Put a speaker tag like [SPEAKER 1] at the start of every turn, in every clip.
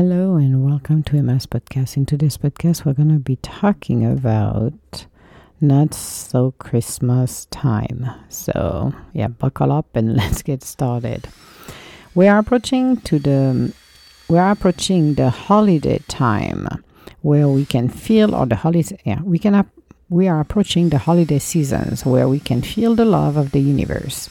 [SPEAKER 1] Hello and welcome to Emma's podcast. In today's podcast, we're going to be talking about not so Christmas time. So, yeah, buckle up and let's get started. We are approaching to the we are approaching the holiday time where we can feel or the holiday yeah, we can we are approaching the holiday seasons where we can feel the love of the universe.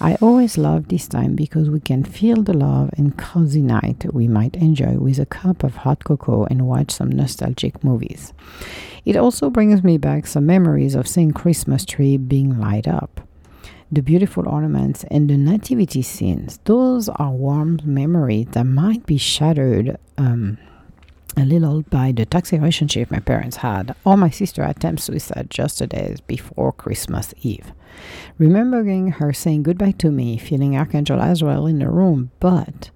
[SPEAKER 1] I always love this time because we can feel the love and cozy night we might enjoy with a cup of hot cocoa and watch some nostalgic movies. It also brings me back some memories of seeing Christmas tree being light up. The beautiful ornaments and the nativity scenes, those are warm memories that might be shattered um, a little by the toxic relationship my parents had, or my sister attempts suicide just a day before Christmas Eve. Remembering her saying goodbye to me, feeling Archangel Azrael in the room, but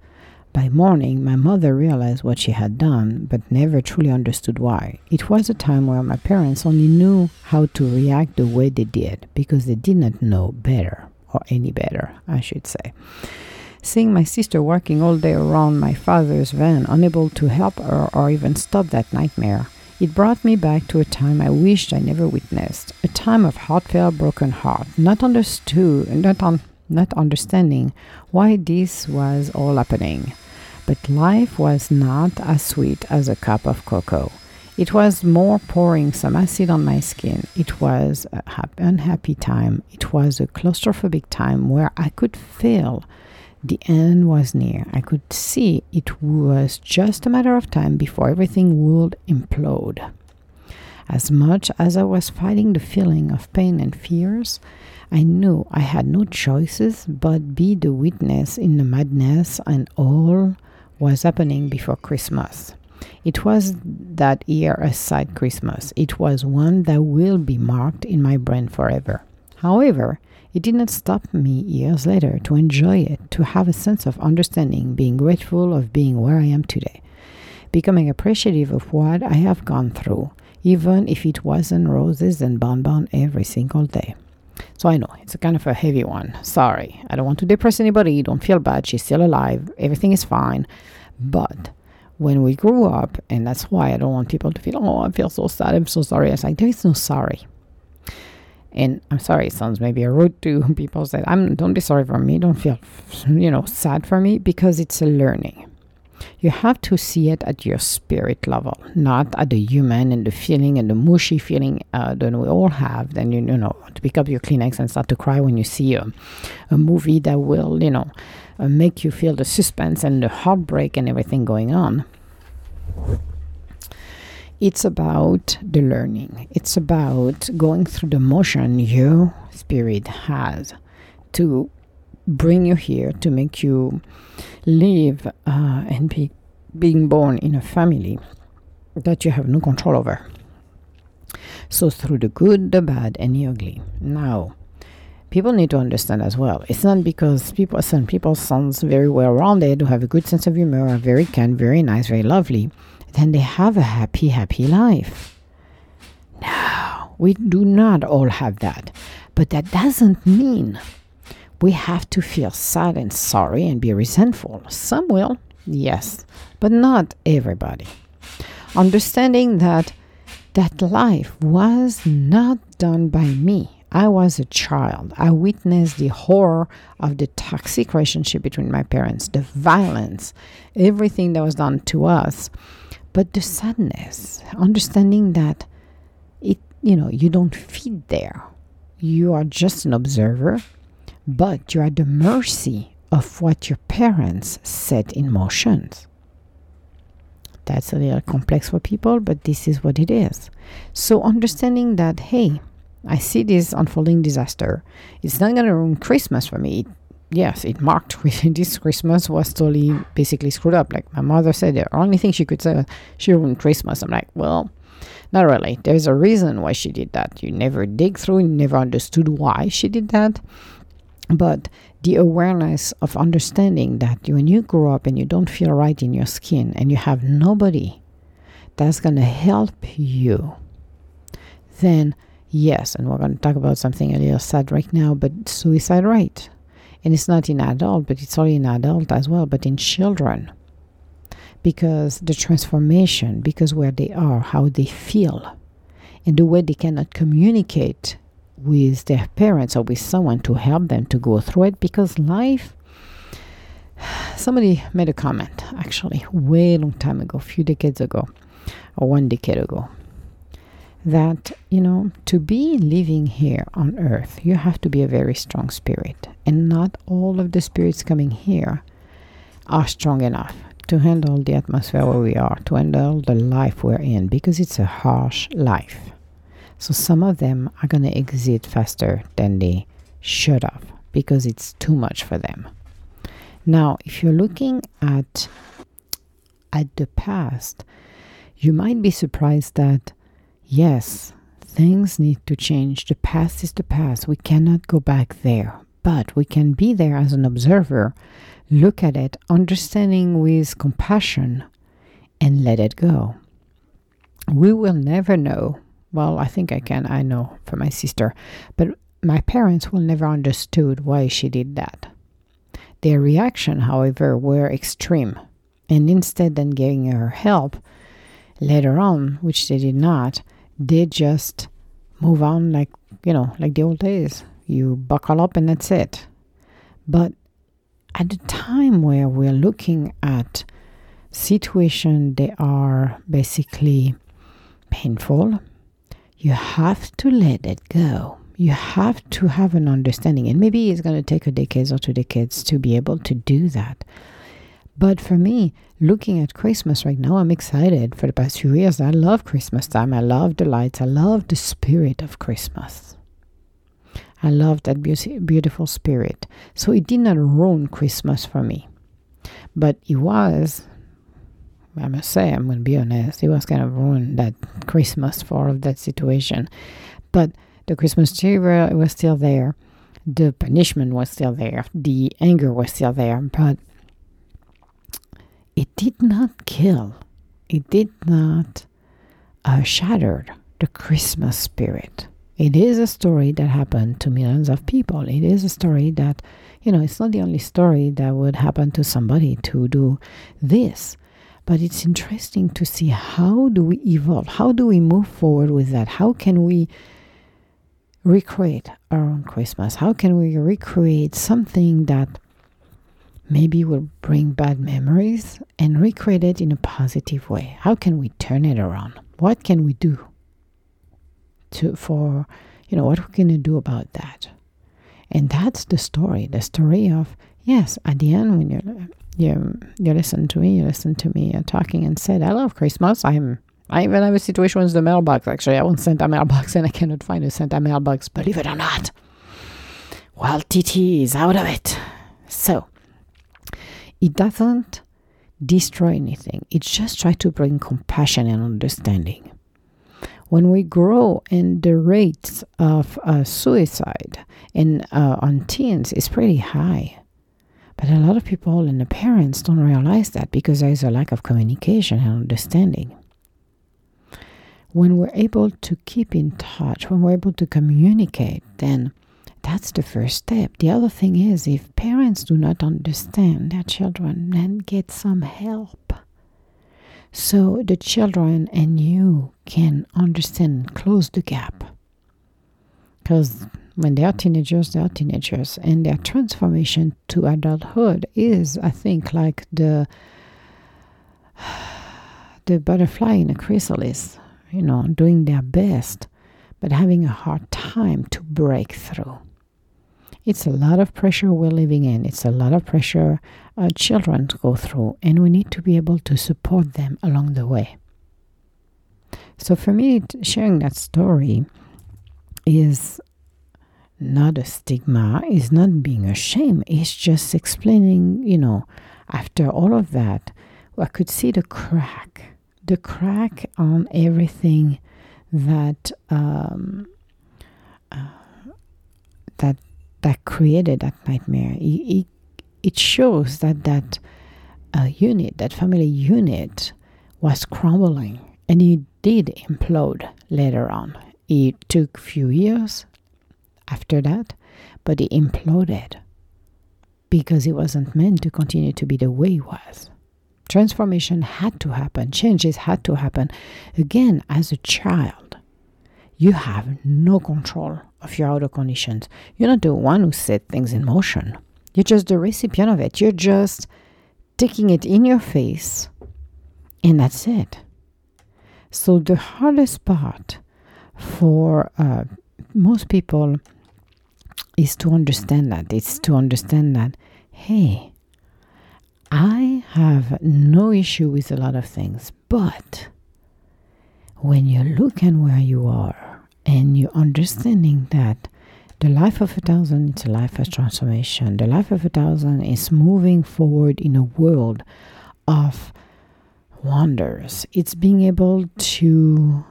[SPEAKER 1] by morning my mother realized what she had done, but never truly understood why. It was a time where my parents only knew how to react the way they did, because they did not know better, or any better, I should say. Seeing my sister working all day around my father's van, unable to help her or even stop that nightmare, it brought me back to a time I wished I never witnessed, a time of heartfelt broken heart, not understood, not, not understanding why this was all happening. But life was not as sweet as a cup of cocoa. It was more pouring some acid on my skin. It was an unhappy time. It was a claustrophobic time where I could feel the end was near. I could see it was just a matter of time before everything would implode. As much as I was fighting the feeling of pain and fears, I knew I had no choices but be the witness in the madness and all was happening before Christmas. It was that year a side Christmas. It was one that will be marked in my brain forever. However, it did not stop me years later to enjoy it, to have a sense of understanding, being grateful of being where I am today, becoming appreciative of what I have gone through, even if it wasn't roses and bonbon every single day. So I know it's a kind of a heavy one. Sorry, I don't want to depress anybody. Don't feel bad. She's still alive. Everything is fine. But when we grew up, and that's why I don't want people to feel, oh, I feel so sad. I'm so sorry. It's like there is no sorry. And I'm sorry, it sounds maybe rude to people that I'm don't be sorry for me, don't feel you know sad for me because it's a learning. You have to see it at your spirit level, not at the human and the feeling and the mushy feeling uh, that we all have. Then you, you know to pick up your Kleenex and start to cry when you see a, a movie that will you know uh, make you feel the suspense and the heartbreak and everything going on it's about the learning. It's about going through the motion your spirit has to bring you here, to make you live uh, and be being born in a family that you have no control over. So, through the good, the bad, and the ugly. Now, people need to understand as well. It's not because people, some people sounds very well rounded, who have a good sense of humor, are very kind, very nice, very lovely then they have a happy, happy life. No, we do not all have that. But that doesn't mean we have to feel sad and sorry and be resentful. Some will, yes, but not everybody. Understanding that that life was not done by me. I was a child. I witnessed the horror of the toxic relationship between my parents, the violence, everything that was done to us but the sadness, understanding that it, you know, you don't fit there. You are just an observer, but you're at the mercy of what your parents set in motion. That's a little complex for people, but this is what it is. So understanding that, hey, I see this unfolding disaster. It's not going to ruin Christmas for me. Yes, it marked this Christmas was totally basically screwed up. Like my mother said, the only thing she could say was she ruined Christmas. I'm like, well, not really. There's a reason why she did that. You never dig through, you never understood why she did that. But the awareness of understanding that when you grow up and you don't feel right in your skin and you have nobody that's going to help you, then yes, and we're going to talk about something a little sad right now, but suicide rate and it's not in adult, but it's only in adult as well, but in children. because the transformation, because where they are, how they feel, and the way they cannot communicate with their parents or with someone to help them to go through it because life somebody made a comment actually way long time ago a few decades ago or one decade ago that you know to be living here on earth you have to be a very strong spirit and not all of the spirits coming here are strong enough to handle the atmosphere where we are to handle the life we're in because it's a harsh life so some of them are going to exit faster than they should have because it's too much for them. Now, if you're looking at at the past, you might be surprised that yes, things need to change. The past is the past. We cannot go back there, but we can be there as an observer, look at it, understanding with compassion, and let it go. We will never know well, I think I can. I know for my sister. But my parents will never understood why she did that. Their reaction, however, were extreme. And instead than giving her help later on, which they did not, they just move on like, you know, like the old days. You buckle up and that's it. But at the time where we're looking at situation they are basically painful you have to let it go. You have to have an understanding. And maybe it's going to take a decade or two decades to be able to do that. But for me, looking at Christmas right now, I'm excited for the past few years. I love Christmas time. I love the lights. I love the spirit of Christmas. I love that be- beautiful spirit. So it did not ruin Christmas for me. But it was I must say, I'm going to be honest, it was kind of ruined that Christmas for that situation. But the Christmas tree was still there. The punishment was still there. The anger was still there. But it did not kill. It did not uh, shatter the Christmas spirit. It is a story that happened to millions of people. It is a story that, you know, it's not the only story that would happen to somebody to do this but it's interesting to see how do we evolve how do we move forward with that how can we recreate our own christmas how can we recreate something that maybe will bring bad memories and recreate it in a positive way how can we turn it around what can we do to for you know what we're going to do about that and that's the story the story of yes at the end when you're you you listen to me, you listen to me talking and said, I love Christmas. I'm I even have a situation with the mailbox. Actually, I once sent a mailbox and I cannot find a Santa mailbox, believe it or not. Well, TT is out of it. So it doesn't destroy anything. It just tries to bring compassion and understanding. When we grow and the rates of uh, suicide in uh, on teens is pretty high, but a lot of people and the parents don't realize that because there is a lack of communication and understanding. When we're able to keep in touch, when we're able to communicate, then that's the first step. The other thing is if parents do not understand their children, then get some help. So the children and you can understand and close the gap. Because when they are teenagers, they are teenagers, and their transformation to adulthood is, I think, like the the butterfly in a chrysalis, you know, doing their best, but having a hard time to break through. It's a lot of pressure we're living in. It's a lot of pressure our children go through, and we need to be able to support them along the way. So, for me, sharing that story is not a stigma, is not being ashamed, it's just explaining, you know, after all of that, I could see the crack, the crack on everything that um, uh, that that created that nightmare. It, it, shows that that uh, unit, that family unit, was crumbling, and it did implode later on. It took few years, after that, but it imploded because it wasn't meant to continue to be the way it was. Transformation had to happen, changes had to happen. Again, as a child, you have no control of your outer conditions. You're not the one who set things in motion. You're just the recipient of it. You're just taking it in your face, and that's it. So, the hardest part for uh, most people is to understand that. It's to understand that, hey, I have no issue with a lot of things, but when you look at where you are and you're understanding that the life of a thousand is a life of transformation, the life of a thousand is moving forward in a world of wonders. It's being able to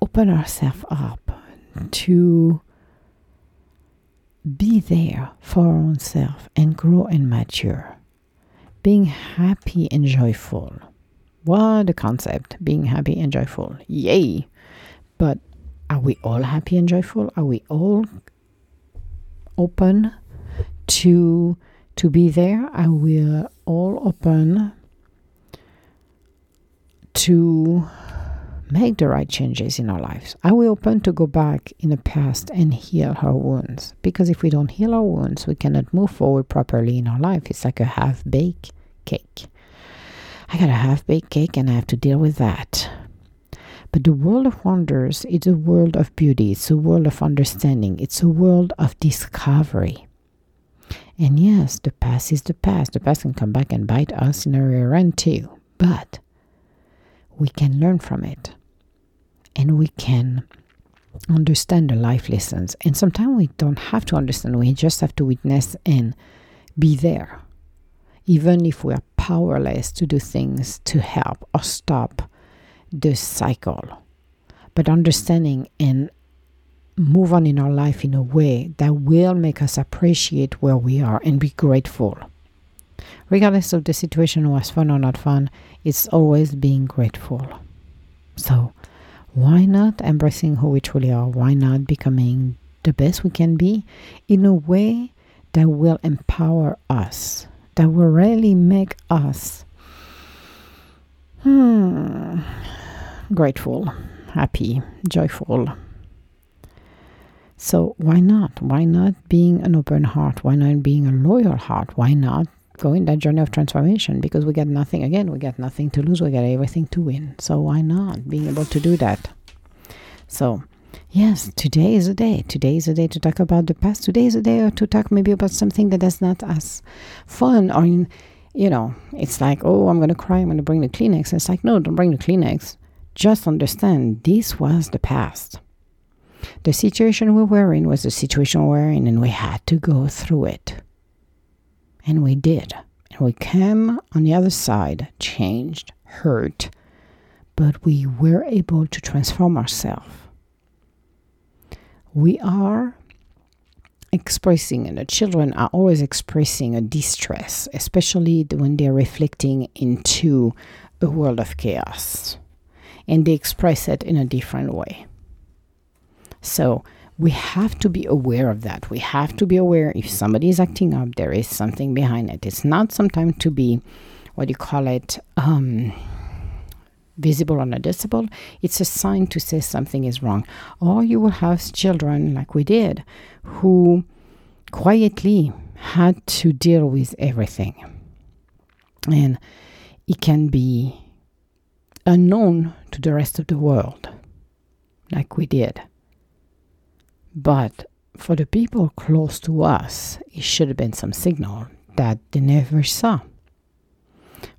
[SPEAKER 1] open ourselves up hmm. to be there for our own self and grow and mature being happy and joyful. What a concept, being happy and joyful. Yay! But are we all happy and joyful? Are we all open to to be there? Are we all open to make the right changes in our lives? Are we open to go back in the past and heal our wounds? Because if we don't heal our wounds, we cannot move forward properly in our life. It's like a half baked cake. I got a half baked cake and I have to deal with that. But the world of wonders is a world of beauty, it's a world of understanding, it's a world of discovery. And yes, the past is the past. The past can come back and bite us in a rear end too. But we can learn from it. And we can understand the life lessons. And sometimes we don't have to understand, we just have to witness and be there even if we are powerless to do things to help or stop the cycle. But understanding and move on in our life in a way that will make us appreciate where we are and be grateful. Regardless of the situation was fun or not fun, it's always being grateful. So, why not embracing who we truly are? Why not becoming the best we can be in a way that will empower us that will really make us hmm, grateful, happy, joyful. So why not? Why not being an open heart? Why not being a loyal heart? Why not going that journey of transformation? Because we got nothing again, we got nothing to lose, we get everything to win. So why not being able to do that? So Yes, today is a day. Today is a day to talk about the past. Today is a day to talk maybe about something that is not as fun or, in, you know, it's like, oh, I'm going to cry. I'm going to bring the Kleenex. It's like, no, don't bring the Kleenex. Just understand this was the past. The situation we were in was the situation we were in, and we had to go through it. And we did. And we came on the other side, changed, hurt, but we were able to transform ourselves we are expressing, and the children are always expressing a distress, especially when they're reflecting into a world of chaos. And they express it in a different way. So we have to be aware of that. We have to be aware if somebody is acting up, there is something behind it. It's not sometimes to be, what you call it? Um, visible or noticeable, it's a sign to say something is wrong. Or you will have children, like we did, who quietly had to deal with everything. And it can be unknown to the rest of the world, like we did. But for the people close to us, it should have been some signal that they never saw.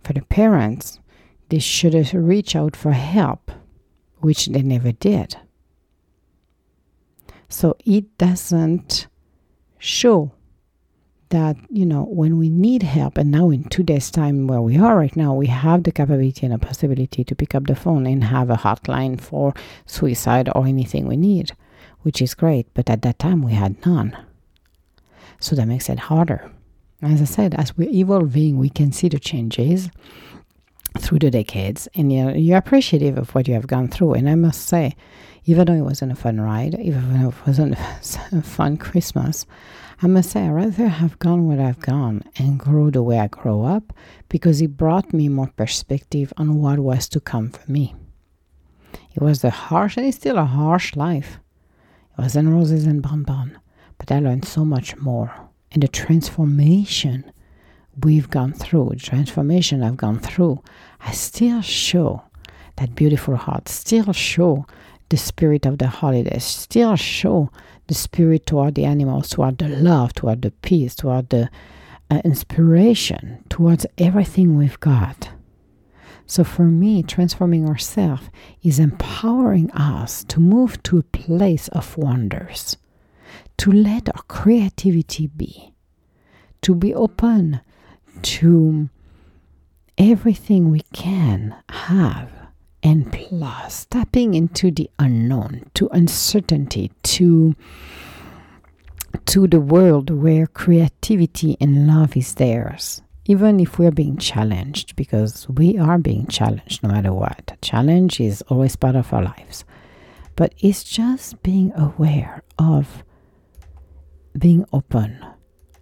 [SPEAKER 1] For the parents, they should have reached out for help, which they never did. So it doesn't show that, you know, when we need help, and now in today's time where we are right now, we have the capability and the possibility to pick up the phone and have a hotline for suicide or anything we need, which is great. But at that time, we had none. So that makes it harder. As I said, as we're evolving, we can see the changes through the decades, and you're, you're appreciative of what you have gone through. And I must say, even though it wasn't a fun ride, even though it wasn't a fun Christmas, I must say, I'd rather have gone where I've gone and grow the way I grow up because it brought me more perspective on what was to come for me. It was a harsh, and it's still a harsh life. It wasn't roses and bonbon, but I learned so much more. And the transformation we've gone through, transformation I've gone through, I still show that beautiful heart, still show the spirit of the holidays, still show the spirit toward the animals, toward the love, toward the peace, toward the uh, inspiration, towards everything we've got. So for me, transforming ourselves is empowering us to move to a place of wonders, to let our creativity be, to be open to everything we can have. And plus tapping into the unknown to uncertainty to to the world where creativity and love is theirs. Even if we're being challenged because we are being challenged no matter what. Challenge is always part of our lives. But it's just being aware of being open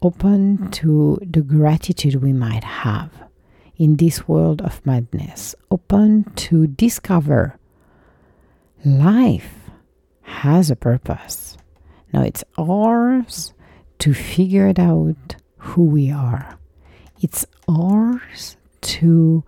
[SPEAKER 1] open to the gratitude we might have in this world of madness, open to discover life has a purpose. Now it's ours to figure it out who we are. It's ours to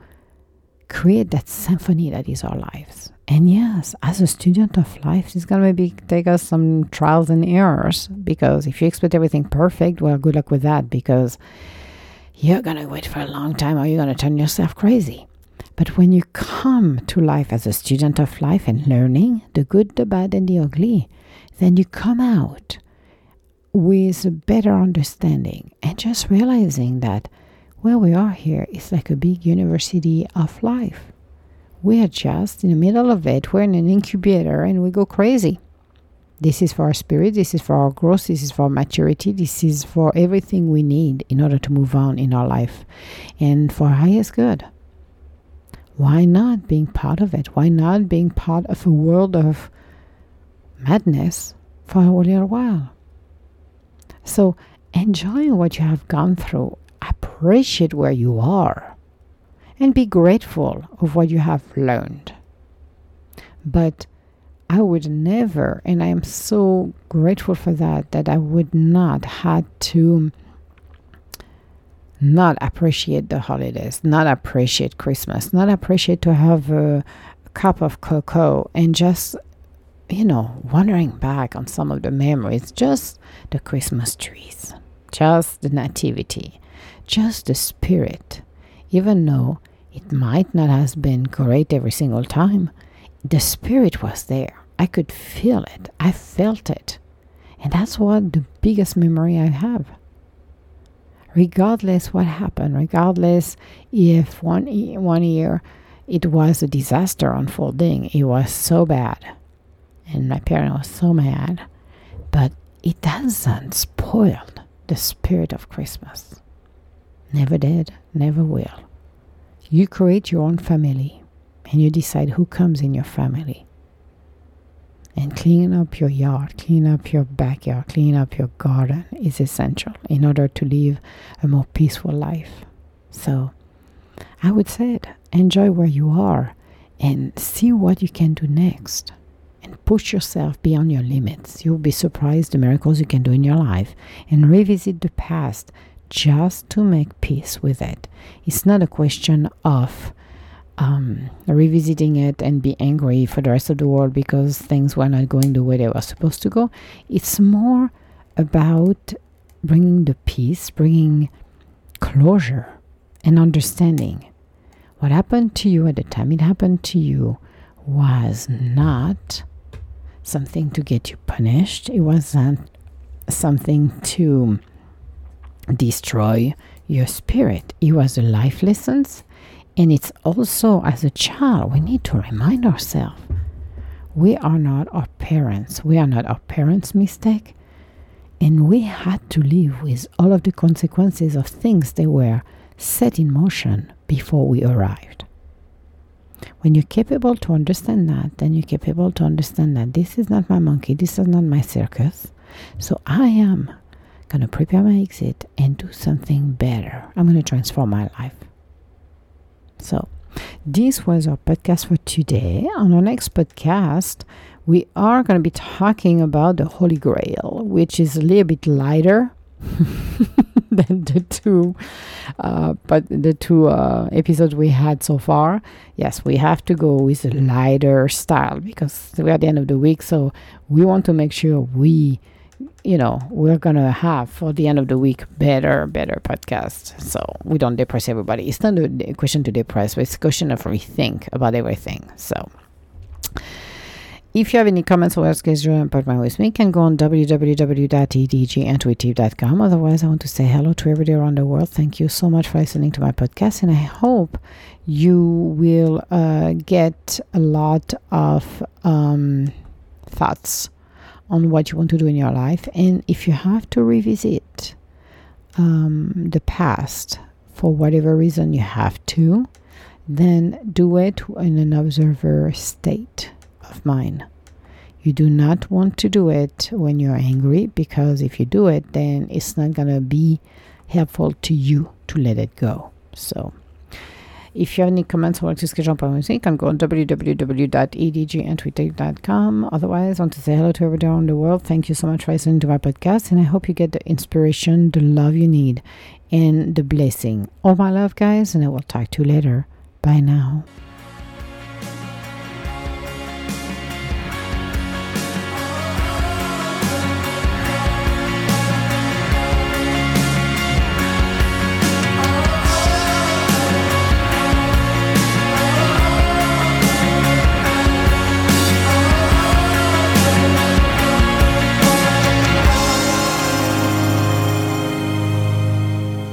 [SPEAKER 1] create that symphony that is our lives. And yes, as a student of life, it's gonna maybe take us some trials and errors because if you expect everything perfect, well, good luck with that because you're going to wait for a long time or you're going to turn yourself crazy. But when you come to life as a student of life and learning the good, the bad, and the ugly, then you come out with a better understanding and just realizing that where we are here is like a big university of life. We are just in the middle of it, we're in an incubator and we go crazy. This is for our spirit, this is for our growth, this is for maturity, this is for everything we need in order to move on in our life and for highest good. Why not being part of it? Why not being part of a world of madness for a little while? So enjoy what you have gone through, appreciate where you are, and be grateful of what you have learned. But I would never, and I am so grateful for that, that I would not had to not appreciate the holidays, not appreciate Christmas, not appreciate to have a, cup of cocoa and just, you know, wandering back on some of the memories, just the Christmas trees, just the nativity, just the spirit, even though it might not have been great every single time the spirit was there. I could feel it. I felt it. And that's what the biggest memory I have. Regardless what happened, regardless if one one year it was a disaster unfolding, it was so bad. And my parent was so mad. But it doesn't spoil the spirit of Christmas. Never did, never will. You create your own family and you decide who comes in your family. And clean up your yard, clean up your backyard, clean up your garden is essential in order to live a more peaceful life. So I would say it enjoy where you are and see what you can do next. And push yourself beyond your limits. You'll be surprised the miracles you can do in your life and revisit the past just to make peace with it. It's not a question of um, revisiting it and be angry for the rest of the world because things were not going the way they were supposed to go. It's more about bringing the peace, bringing closure and understanding. What happened to you at the time it happened to you was not something to get you punished. It wasn't something to destroy your spirit. It was a life lessons and it's also as a child, we need to remind ourselves we are not our parents. We are not our parents' mistake. And we had to live with all of the consequences of things that were set in motion before we arrived. When you're capable to understand that, then you're capable to understand that this is not my monkey, this is not my circus. So I am to prepare my exit and do something better. I'm to transform my life. So, this was our podcast for today. On our next podcast, we are going to be talking about the Holy Grail, which is a little bit lighter than the two, uh, but the two uh, episodes we had so far. Yes, we have to go with a lighter style because we're at the end of the week, so we want to make sure we you know we're gonna have for the end of the week better better podcast so we don't depress everybody it's not a question to depress but it's a question of rethink about everything so if you have any comments or you want to partner with me, can go on www.edgintuitive.com. Otherwise, I want to say hello to everybody around the world. Thank you so much for listening to my podcast, and I hope you will uh, get a lot of um, thoughts on what you want to do in your life. And if you have to revisit um, the past for whatever reason you have to, then do it in an observer state of mind. You do not want to do it when you're angry because if you do it, then it's not going to be helpful to you to let it go. So, if you have any comments or discussion par music, you can go on www.edgintuitive.com. Otherwise, I want to say hello to everyone around the world. Thank you so much for listening to my podcast, and I hope you get the inspiration, the love you need, and the blessing. All my love, guys, and I will talk to you later. Bye now.